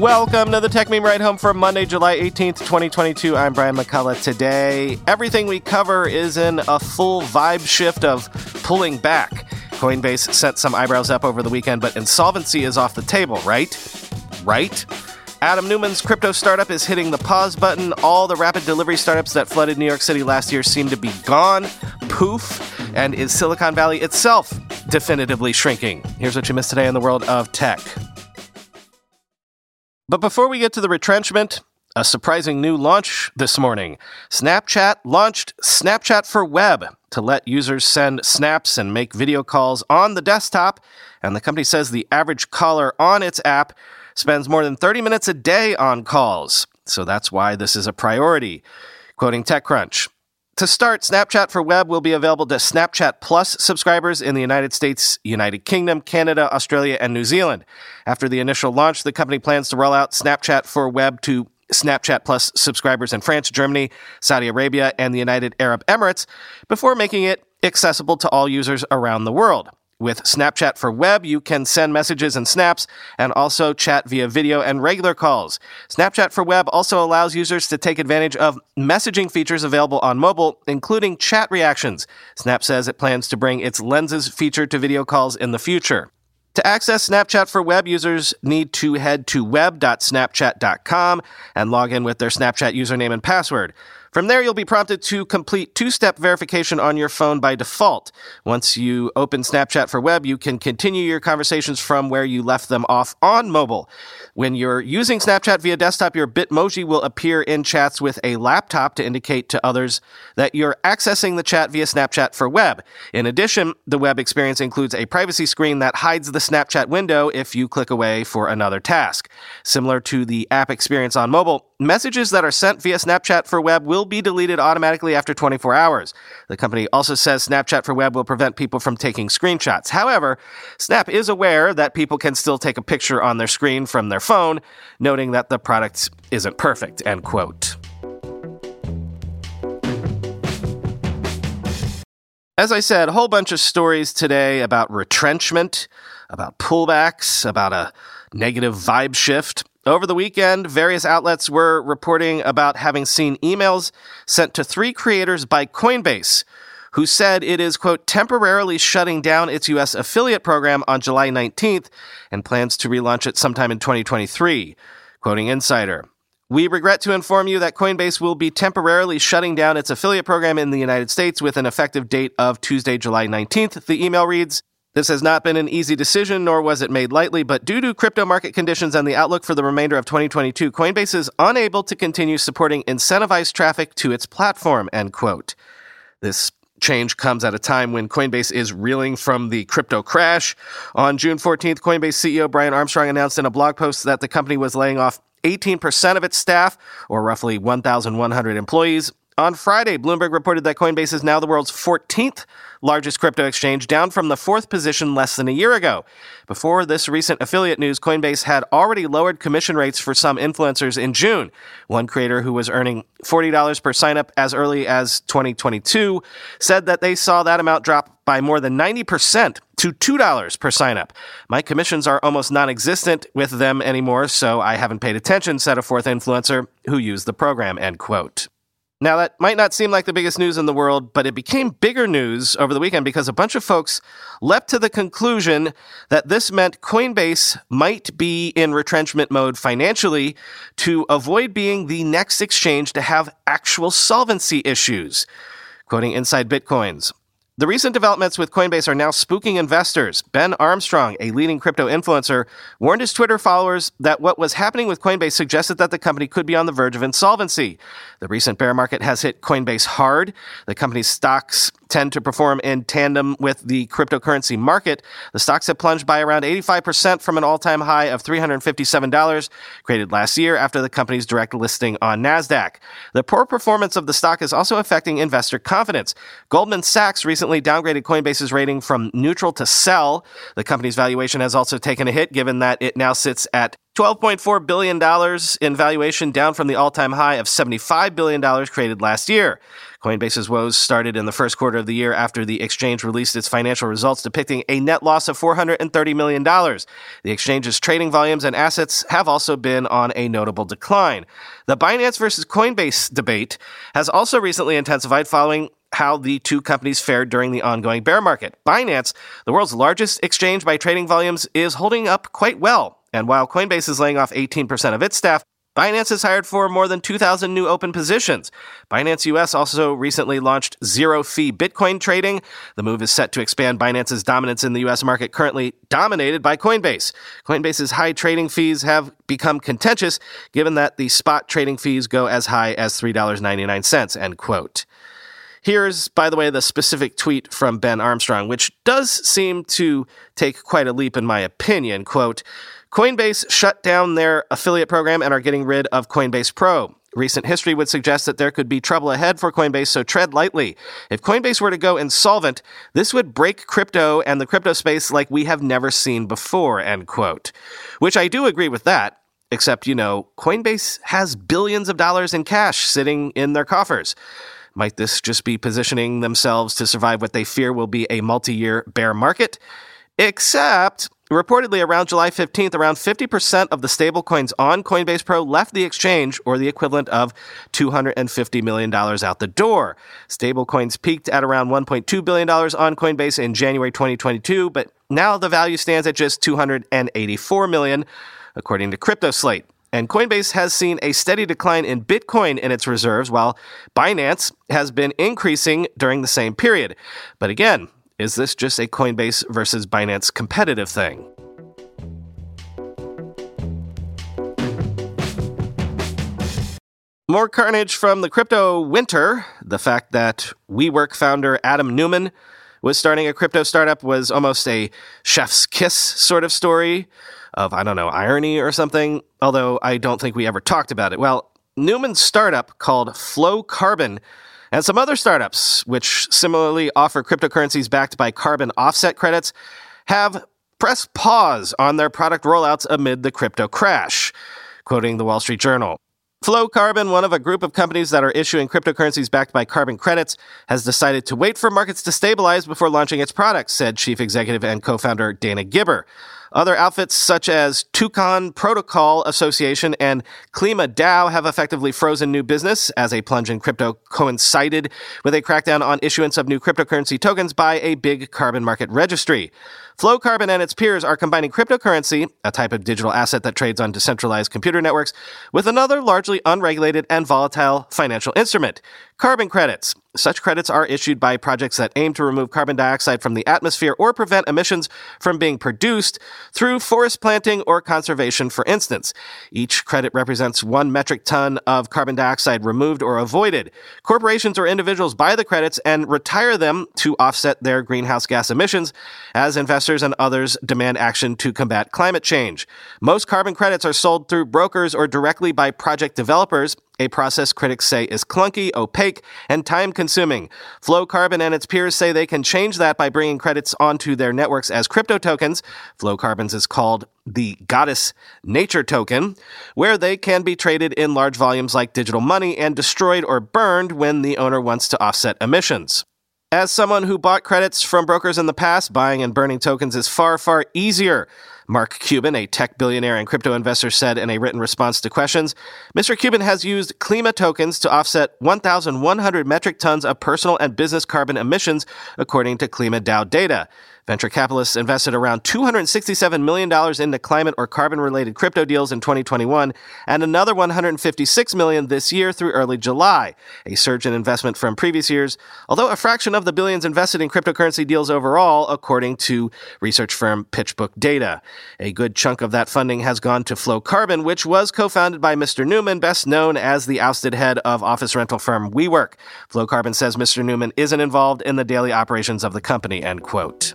Welcome to the Techmeme Ride Home for Monday, July 18th, 2022. I'm Brian McCullough. Today, everything we cover is in a full vibe shift of pulling back. Coinbase sent some eyebrows up over the weekend, but insolvency is off the table, right? Right? Adam Neumann's crypto startup is hitting the pause button. All the rapid delivery startups that flooded New York City last year seem to be gone. Poof. And is Silicon Valley itself definitively shrinking? Here's what you missed today in the world of tech. But before we get to the retrenchment, a surprising new launch this morning. Snapchat launched Snapchat for Web to let users send snaps and make video calls on the desktop. And the company says the average caller on its app spends more than 30 minutes a day on calls. So that's why this is a priority. Quoting TechCrunch. To start, Snapchat for Web will be available to Snapchat Plus subscribers in the United States, United Kingdom, Canada, Australia, and New Zealand. After the initial launch, the company plans to roll out Snapchat for Web to Snapchat Plus subscribers in France, Germany, Saudi Arabia, and the United Arab Emirates before making it accessible to all users around the world. With Snapchat for Web, you can send messages and snaps and also chat via video and regular calls. Snapchat for Web also allows users to take advantage of messaging features available on mobile, including chat reactions. Snap says it plans to bring its lenses feature to video calls in the future. To access Snapchat for web users need to head to web.snapchat.com and log in with their Snapchat username and password. From there, you'll be prompted to complete two step verification on your phone by default. Once you open Snapchat for web, you can continue your conversations from where you left them off on mobile. When you're using Snapchat via desktop, your Bitmoji will appear in chats with a laptop to indicate to others that you're accessing the chat via Snapchat for web. In addition, the web experience includes a privacy screen that hides the Snapchat window if you click away for another task. Similar to the app experience on mobile, Messages that are sent via Snapchat for Web will be deleted automatically after 24 hours. The company also says Snapchat for Web will prevent people from taking screenshots. However, Snap is aware that people can still take a picture on their screen from their phone, noting that the product isn't perfect, end quote. As I said, a whole bunch of stories today about retrenchment, about pullbacks, about a negative vibe shift. Over the weekend, various outlets were reporting about having seen emails sent to three creators by Coinbase who said it is, quote, temporarily shutting down its U.S. affiliate program on July 19th and plans to relaunch it sometime in 2023. Quoting Insider. We regret to inform you that Coinbase will be temporarily shutting down its affiliate program in the United States with an effective date of Tuesday, July 19th. The email reads, this has not been an easy decision, nor was it made lightly, but due to crypto market conditions and the outlook for the remainder of 2022, Coinbase is unable to continue supporting incentivized traffic to its platform, end quote. This change comes at a time when Coinbase is reeling from the crypto crash. On June 14th, Coinbase CEO Brian Armstrong announced in a blog post that the company was laying off 18% of its staff, or roughly 1,100 employees. On Friday, Bloomberg reported that Coinbase is now the world's 14th largest crypto exchange, down from the fourth position less than a year ago. Before this recent affiliate news, Coinbase had already lowered commission rates for some influencers in June. One creator who was earning $40 per signup as early as 2022 said that they saw that amount drop by more than 90% to $2 per signup. My commissions are almost non existent with them anymore, so I haven't paid attention, said a fourth influencer who used the program, end quote. Now, that might not seem like the biggest news in the world, but it became bigger news over the weekend because a bunch of folks leapt to the conclusion that this meant Coinbase might be in retrenchment mode financially to avoid being the next exchange to have actual solvency issues. Quoting Inside Bitcoins, the recent developments with Coinbase are now spooking investors. Ben Armstrong, a leading crypto influencer, warned his Twitter followers that what was happening with Coinbase suggested that the company could be on the verge of insolvency. The recent bear market has hit Coinbase hard. The company's stocks tend to perform in tandem with the cryptocurrency market. The stocks have plunged by around 85% from an all-time high of $357 created last year after the company's direct listing on NASDAQ. The poor performance of the stock is also affecting investor confidence. Goldman Sachs recently downgraded Coinbase's rating from neutral to sell. The company's valuation has also taken a hit given that it now sits at $12.4 billion in valuation, down from the all time high of $75 billion created last year. Coinbase's woes started in the first quarter of the year after the exchange released its financial results depicting a net loss of $430 million. The exchange's trading volumes and assets have also been on a notable decline. The Binance versus Coinbase debate has also recently intensified following how the two companies fared during the ongoing bear market. Binance, the world's largest exchange by trading volumes, is holding up quite well. And while Coinbase is laying off 18% of its staff, Binance has hired for more than 2,000 new open positions. Binance US also recently launched zero fee Bitcoin trading. The move is set to expand Binance's dominance in the US market, currently dominated by Coinbase. Coinbase's high trading fees have become contentious, given that the spot trading fees go as high as $3.99, end quote. Here's, by the way, the specific tweet from Ben Armstrong, which does seem to take quite a leap in my opinion. Quote, Coinbase shut down their affiliate program and are getting rid of Coinbase Pro. Recent history would suggest that there could be trouble ahead for Coinbase, so tread lightly. If Coinbase were to go insolvent, this would break crypto and the crypto space like we have never seen before, end quote. Which I do agree with that, except, you know, Coinbase has billions of dollars in cash sitting in their coffers. Might this just be positioning themselves to survive what they fear will be a multi year bear market? Except Reportedly, around July 15th, around 50% of the stablecoins on Coinbase Pro left the exchange, or the equivalent of $250 million out the door. Stablecoins peaked at around $1.2 billion on Coinbase in January 2022, but now the value stands at just 284 million, according to CryptoSlate. And Coinbase has seen a steady decline in Bitcoin in its reserves, while Binance has been increasing during the same period. But again, is this just a Coinbase versus Binance competitive thing? More carnage from the crypto winter. The fact that WeWork founder Adam Neumann was starting a crypto startup was almost a chef's kiss sort of story of, I don't know, irony or something, although I don't think we ever talked about it. Well, Neumann's startup called Flow Carbon and some other startups, which similarly offer cryptocurrencies backed by carbon offset credits, have pressed pause on their product rollouts amid the crypto crash. Quoting the Wall Street Journal. Flow Carbon, one of a group of companies that are issuing cryptocurrencies backed by carbon credits, has decided to wait for markets to stabilize before launching its products, said Chief Executive and co founder Dana Gibber. Other outfits such as Toucan Protocol Association and Klima DAO have effectively frozen new business as a plunge in crypto coincided with a crackdown on issuance of new cryptocurrency tokens by a big carbon market registry. Flow Carbon and its peers are combining cryptocurrency, a type of digital asset that trades on decentralized computer networks, with another largely unregulated and volatile financial instrument, carbon credits. Such credits are issued by projects that aim to remove carbon dioxide from the atmosphere or prevent emissions from being produced through forest planting or conservation, for instance. Each credit represents one metric ton of carbon dioxide removed or avoided. Corporations or individuals buy the credits and retire them to offset their greenhouse gas emissions as investors and others demand action to combat climate change. Most carbon credits are sold through brokers or directly by project developers a process critics say is clunky, opaque, and time consuming. Flow Carbon and its peers say they can change that by bringing credits onto their networks as crypto tokens. Flow Carbon's is called the Goddess Nature Token, where they can be traded in large volumes like digital money and destroyed or burned when the owner wants to offset emissions. As someone who bought credits from brokers in the past, buying and burning tokens is far, far easier. Mark Cuban, a tech billionaire and crypto investor, said in a written response to questions Mr. Cuban has used Klima tokens to offset 1,100 metric tons of personal and business carbon emissions, according to Klima DAO data. Venture capitalists invested around $267 million into climate or carbon related crypto deals in 2021 and another 156 million this year through early July, a surge in investment from previous years, although a fraction of the billions invested in cryptocurrency deals overall, according to research firm PitchBook data. A good chunk of that funding has gone to Flow Carbon, which was co founded by Mr. Neumann, best known as the ousted head of office rental firm WeWork. Flow Carbon says Mr. Neumann isn't involved in the daily operations of the company, end quote.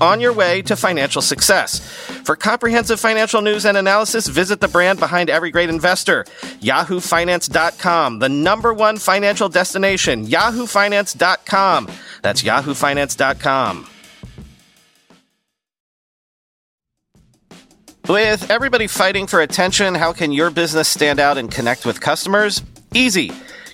on your way to financial success. For comprehensive financial news and analysis, visit the brand behind every great investor, yahoofinance.com, the number one financial destination, yahoofinance.com. That's yahoofinance.com. With everybody fighting for attention, how can your business stand out and connect with customers? Easy.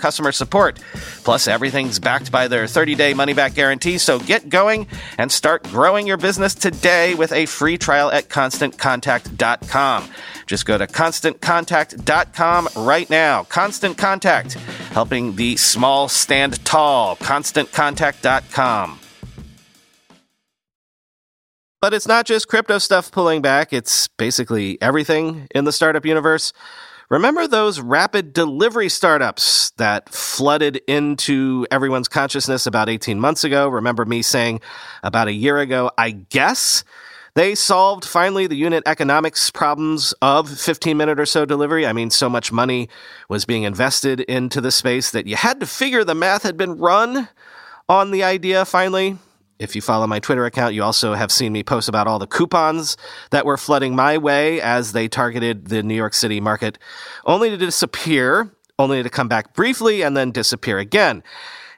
customer support. Plus, everything's backed by their 30 day money back guarantee, so get going and start growing your business today with a free trial at constantcontact.com. Just go to constantcontact.com right now. Constant Contact, helping the small stand tall. ConstantContact.com. But it's not just crypto stuff pulling back, it's basically everything in the startup universe. Remember those rapid delivery startups that flooded into everyone's consciousness about 18 months ago? Remember me saying about a year ago, I guess they solved finally the unit economics problems of 15 minute or so delivery. I mean, so much money was being invested into the space that you had to figure the math had been run on the idea finally. If you follow my Twitter account, you also have seen me post about all the coupons that were flooding my way as they targeted the New York City market, only to disappear, only to come back briefly and then disappear again.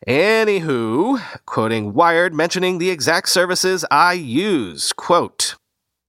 Anywho, quoting Wired, mentioning the exact services I use. Quote,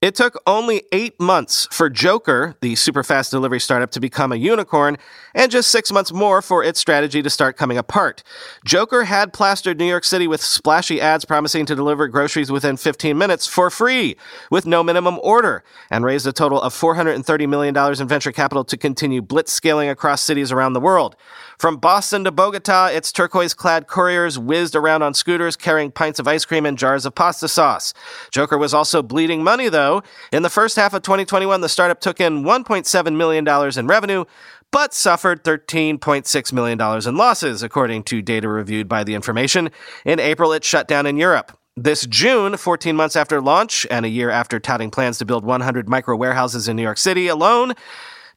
it took only eight months for Jokr, the super fast delivery startup, to become a unicorn, and just six months more for its strategy to start coming apart. Jokr had plastered New York City with splashy ads promising to deliver groceries within 15 minutes for free, with no minimum order, and raised a total of $430 million in venture capital to continue blitz scaling across cities around the world. From Boston to Bogota, its turquoise clad couriers whizzed around on scooters carrying pints of ice cream and jars of pasta sauce. Jokr was also bleeding money, though. In the first half of 2021, the startup took in $1.7 million in revenue, but suffered $13.6 million in losses, according to data reviewed by the information. In April, it shut down in Europe. This June, 14 months after launch and a year after touting plans to build 100 micro warehouses in New York City alone,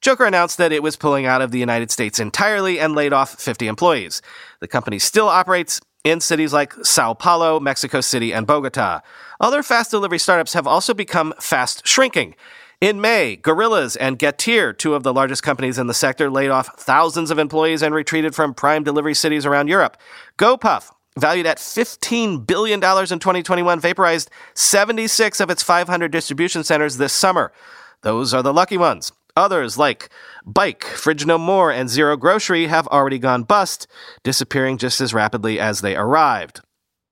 Jokr announced that it was pulling out of the United States entirely and laid off 50 employees. The company still operates in cities like Sao Paulo, Mexico City, and Bogota. Other fast delivery startups have also become fast shrinking. In May, Gorillas and Getir, two of the largest companies in the sector, laid off thousands of employees and retreated from prime delivery cities around Europe. GoPuff, valued at $15 billion in 2021, vaporized 76 of its 500 distribution centers this summer. Those are the lucky ones. Others, like Buyk, Fridge No More, and Zero Grocery, have already gone bust, disappearing just as rapidly as they arrived.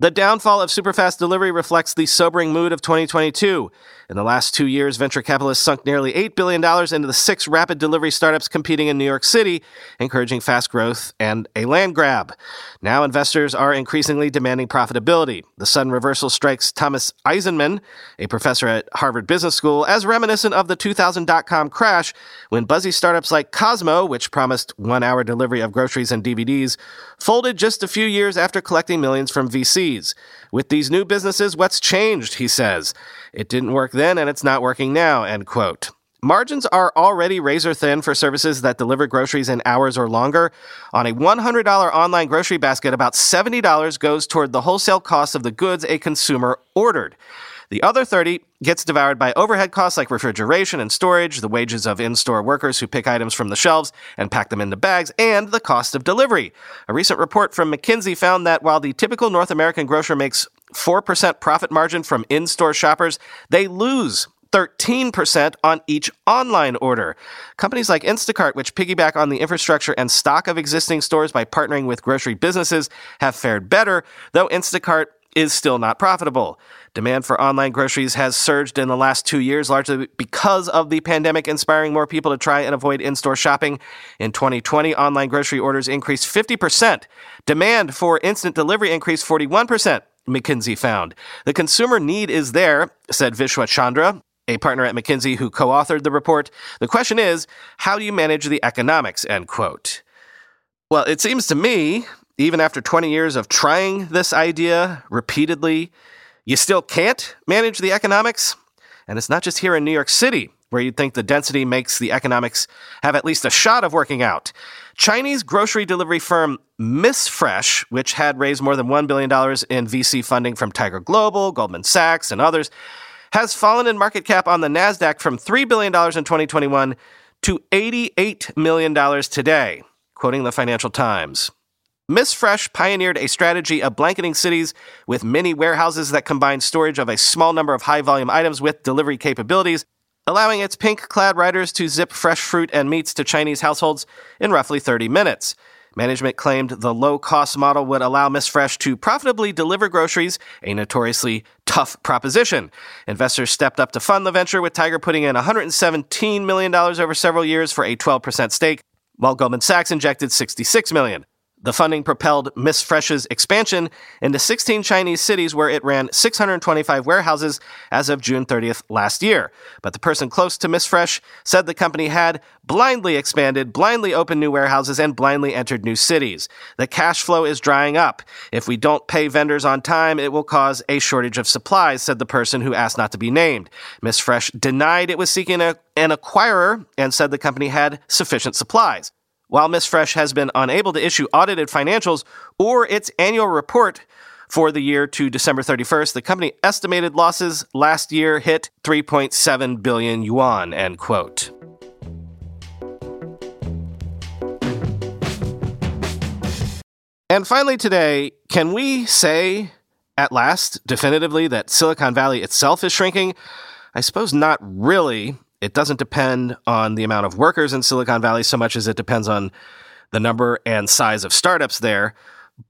The downfall of superfast delivery reflects the sobering mood of 2022. In the last two years, venture capitalists sunk nearly $8 billion into the six rapid delivery startups competing in New York City, encouraging fast growth and a land grab. Now investors are increasingly demanding profitability. The sudden reversal strikes Thomas Eisenmann, a professor at Harvard Business School, as reminiscent of the 2000 dot com crash when buzzy startups like Kozmo, which promised one hour delivery of groceries and DVDs, folded just a few years after collecting millions from VCs. With these new businesses, what's changed, he says. It didn't work then and it's not working now, end quote. Margins are already razor thin for services that deliver groceries in hours or longer. On a $100 online grocery basket, about $70 goes toward the wholesale cost of the goods a consumer ordered. The other 30 gets devoured by overhead costs like refrigeration and storage, the wages of in-store workers who pick items from the shelves and pack them into bags, and the cost of delivery. A recent report from McKinsey found that while the typical North American grocer makes 4% profit margin from in-store shoppers, they lose 13% on each online order. Companies like Instacart, which piggyback on the infrastructure and stock of existing stores by partnering with grocery businesses, have fared better, though Instacart is still not profitable. Demand for online groceries has surged in the last two years, largely because of the pandemic, inspiring more people to try and avoid in store shopping. In 2020, online grocery orders increased 50%. Demand for instant delivery increased 41%. McKinsey found. The consumer need is there, said Vishwa Chandra, a partner at McKinsey who co-authored the report. The question is, how do you manage the economics? End quote. Well, it seems to me even after 20 years of trying this idea repeatedly, you still can't manage the economics. And it's not just here in New York City where you'd think the density makes the economics have at least a shot of working out. Chinese grocery delivery firm Missfresh, which had raised more than $1 billion in VC funding from Tiger Global, Goldman Sachs, and others, has fallen in market cap on the NASDAQ from $3 billion in 2021 to $88 million today, quoting the Financial Times. Missfresh pioneered a strategy of blanketing cities with mini warehouses that combine storage of a small number of high volume items with delivery capabilities, allowing its pink clad riders to zip fresh fruit and meats to Chinese households in roughly 30 minutes. Management claimed the low cost model would allow Missfresh to profitably deliver groceries, a notoriously tough proposition. Investors stepped up to fund the venture, with Tiger putting in $117 million over several years for a 12% stake, while Goldman Sachs injected $66 million. The funding propelled Missfresh's expansion into 16 Chinese cities where it ran 625 warehouses as of June 30th last year. But the person close to Missfresh said the company had blindly expanded, blindly opened new warehouses, and blindly entered new cities. The cash flow is drying up. If we don't pay vendors on time, it will cause a shortage of supplies, said the person who asked not to be named. Missfresh denied it was seeking a, an acquirer and said the company had sufficient supplies. While Missfresh has been unable to issue audited financials or its annual report for the year to December 31st, the company estimated losses last year hit 3.7 billion yuan, end quote. And finally, today, can we say at last definitively that Silicon Valley itself is shrinking? I suppose not really it doesn't depend on the amount of workers in Silicon Valley so much as it depends on the number and size of startups there.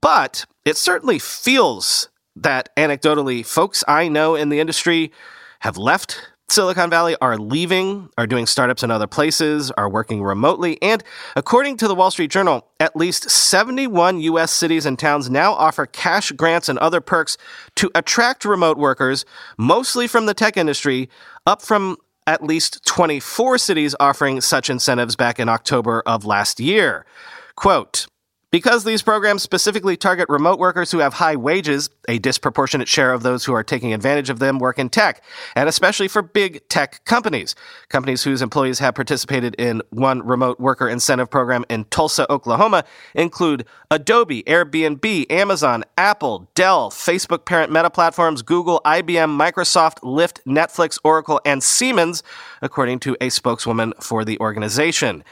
But it certainly feels that anecdotally, folks I know in the industry have left Silicon Valley, are leaving, are doing startups in other places, are working remotely. And according to the Wall Street Journal, at least 71 U.S. cities and towns now offer cash grants and other perks to attract remote workers, mostly from the tech industry, up from at least 24 cities offering such incentives back in October of last year. Quote, because these programs specifically target remote workers who have high wages, a disproportionate share of those who are taking advantage of them work in tech, and especially for big tech companies. Companies whose employees have participated in one remote worker incentive program in Tulsa, Oklahoma include Adobe, Airbnb, Amazon, Apple, Dell, Facebook parent Meta Platforms, Google, IBM, Microsoft, Lyft, Netflix, Oracle, and Siemens, according to a spokeswoman for the organization.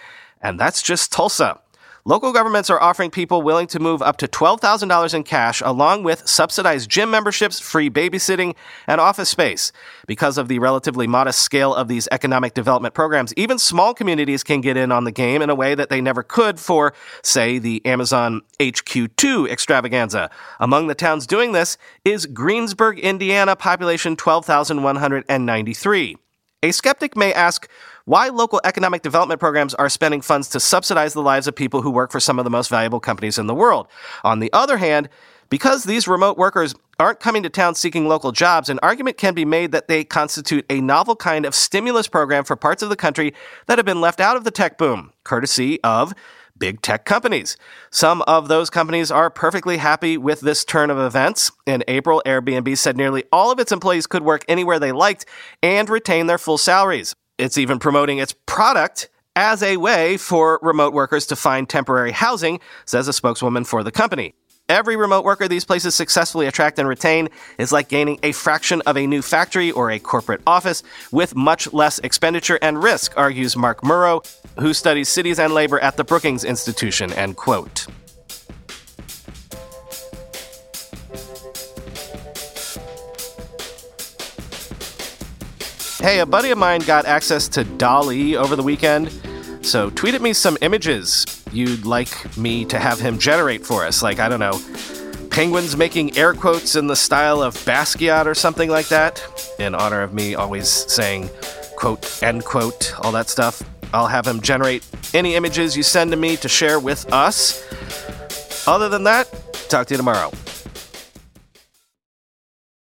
And that's just Tulsa. Local governments are offering people willing to move up to $12,000 in cash, along with subsidized gym memberships, free babysitting, and office space. Because of the relatively modest scale of these economic development programs, even small communities can get in on the game in a way that they never could for, say, the Amazon HQ2 extravaganza. Among the towns doing this is Greensburg, Indiana, population 12,193. A skeptic may ask why local economic development programs are spending funds to subsidize the lives of people who work for some of the most valuable companies in the world. On the other hand, because these remote workers aren't coming to town seeking local jobs, an argument can be made that they constitute a novel kind of stimulus program for parts of the country that have been left out of the tech boom, courtesy of big tech companies. Some of those companies are perfectly happy with this turn of events. In April, Airbnb said nearly all of its employees could work anywhere they liked and retain their full salaries. It's even promoting its product as a way for remote workers to find temporary housing, says a spokeswoman for the company. Every remote worker these places successfully attract and retain is like gaining a fraction of a new factory or a corporate office with much less expenditure and risk, argues Mark Muro, who studies cities and labor at the Brookings Institution, end quote. Hey, a buddy of mine got access to DALL-E over the weekend, so tweeted me some images you'd like me to have him generate for us. Like, I don't know, penguins making air quotes in the style of Basquiat or something like that, in honor of me always saying quote, end quote, all that stuff. I'll have him generate any images you send to me to share with us. Other than that, talk to you tomorrow.